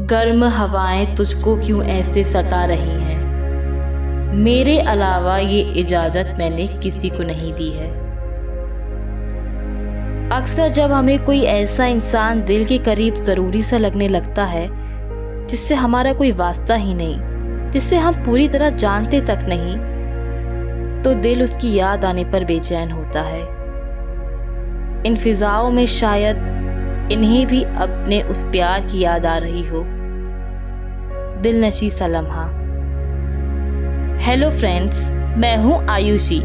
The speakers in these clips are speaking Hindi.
गर्म हवाएँ तुझको क्यों ऐसे सता रही हैं? मेरे अलावा ये इजाज़त मैंने किसी को नहीं दी है। अक्सर जब हमें कोई ऐसा इंसान दिल के करीब ज़रूरी सा लगने लगता है, जिससे हमारा कोई वास्ता ही नहीं, जिससे हम पूरी तरह जानते तक नहीं तो दिल उसकी याद आने पर बेचैन होता है। इन फिजाओं में शायद इन्हें भी अपने उस प्यार की याद आ रही हो। दिल नशी सा हेलो फ्रेंड्स, मैं हूँ आयुषी।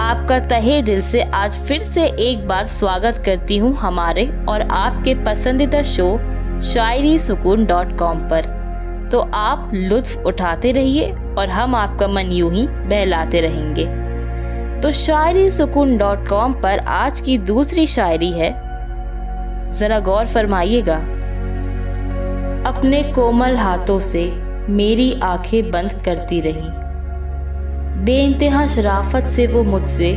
आपका तहे दिल से आज फिर से एक बार स्वागत करती हूँ हमारे और आपके पसंदीदा शो शायरी सुकून डॉट कॉम पर। तो आप लुत्फ उठाते रहिए और हम आपका मन यूँ ही बहलाते रहेंगे। तो शायरी सुकून डॉट कॉम पर आज की दूसरी शायरी है जरा गौर फरमाइएगा। अपने कोमल हाथों से मेरी आँखें बंद करती रही। बेइंतहा शराफत से वो मुझसे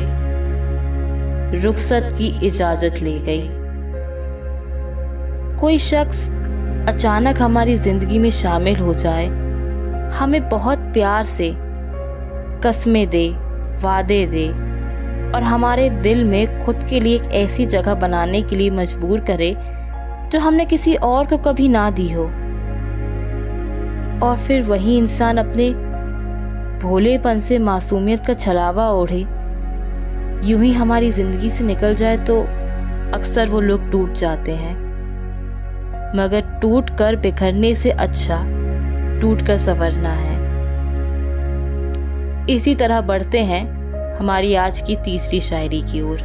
रुखसत की इजाज़त ले गई। कोई शख्स अचानक हमारी ज़िंदगी में शामिल हो जाए, हमें बहुत प्यार से कस्में दे, वादे दे और हमारे दिल में खुद के लिए एक ऐसी जगह बनाने के लिए मजबूर करे, जो हमने किसी और को कभी ना दी हो। और फिर वही इंसान अपने भोलेपन से मासूमियत का छलावा ओढ़े। यूँ ही हमारी ज़िंदगी से निकल जाए तो अक्सर वो लोग टूट जाते हैं। मगर टूट कर बिखरने से अच्छा टूट कर संवरना है। इसी तरह बढ़ते हैं हमारी आज की तीसरी शायरी की ओर।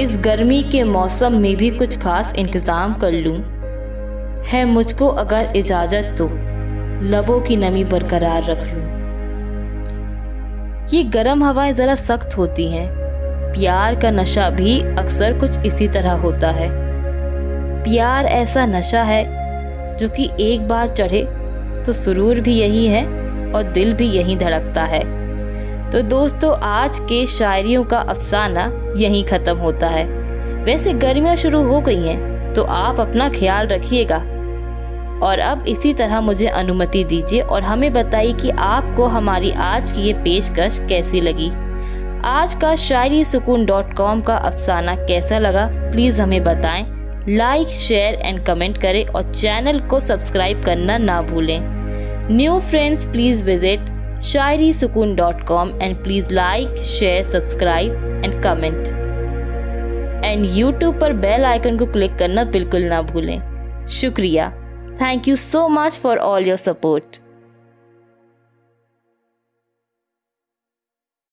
इस गर्मी के मौसम में भी कुछ खास इंतज़ाम कर लूँ। है मुझको अगर इजाज़त तो लबों की नमी बरकरार रख लूँ। ये गर्म हवाएँ जरा सख्त होती हैं। प्यार का नशा भी अक्सर कुछ इसी तरह होता है। प्यार ऐसा नशा है, जो कि एक बार चढ़े तो सुरूर भी यही है और दिल भी यही धड़कता है। तो दोस्तों, आज के शायरियों का अफसाना यहीं ख़त्म होता है। वैसे गर्मियाँ शुरू हो गई हैं तो आप अपना ख्याल रखिएगा। और अब इसी तरह मुझे अनुमति दीजिए और हमें बताइए कि आपको हमारी आज की ये पेशकश कैसी लगी। आज का शायरी सुकून डॉट कॉम का अफसाना कैसा लगा, प्लीज़ हमें बताएँ। लाइक, शेयर एंड कमेंट करें और चैनल को सब्सक्राइब करना ना भूलें। New friends, please visit Shayari Sukoon dot com and please like share subscribe and comment and YouTube पर बेल आइकन को क्लिक करना बिल्कुल ना भूलें। शुक्रिया। Thank you so much for all your support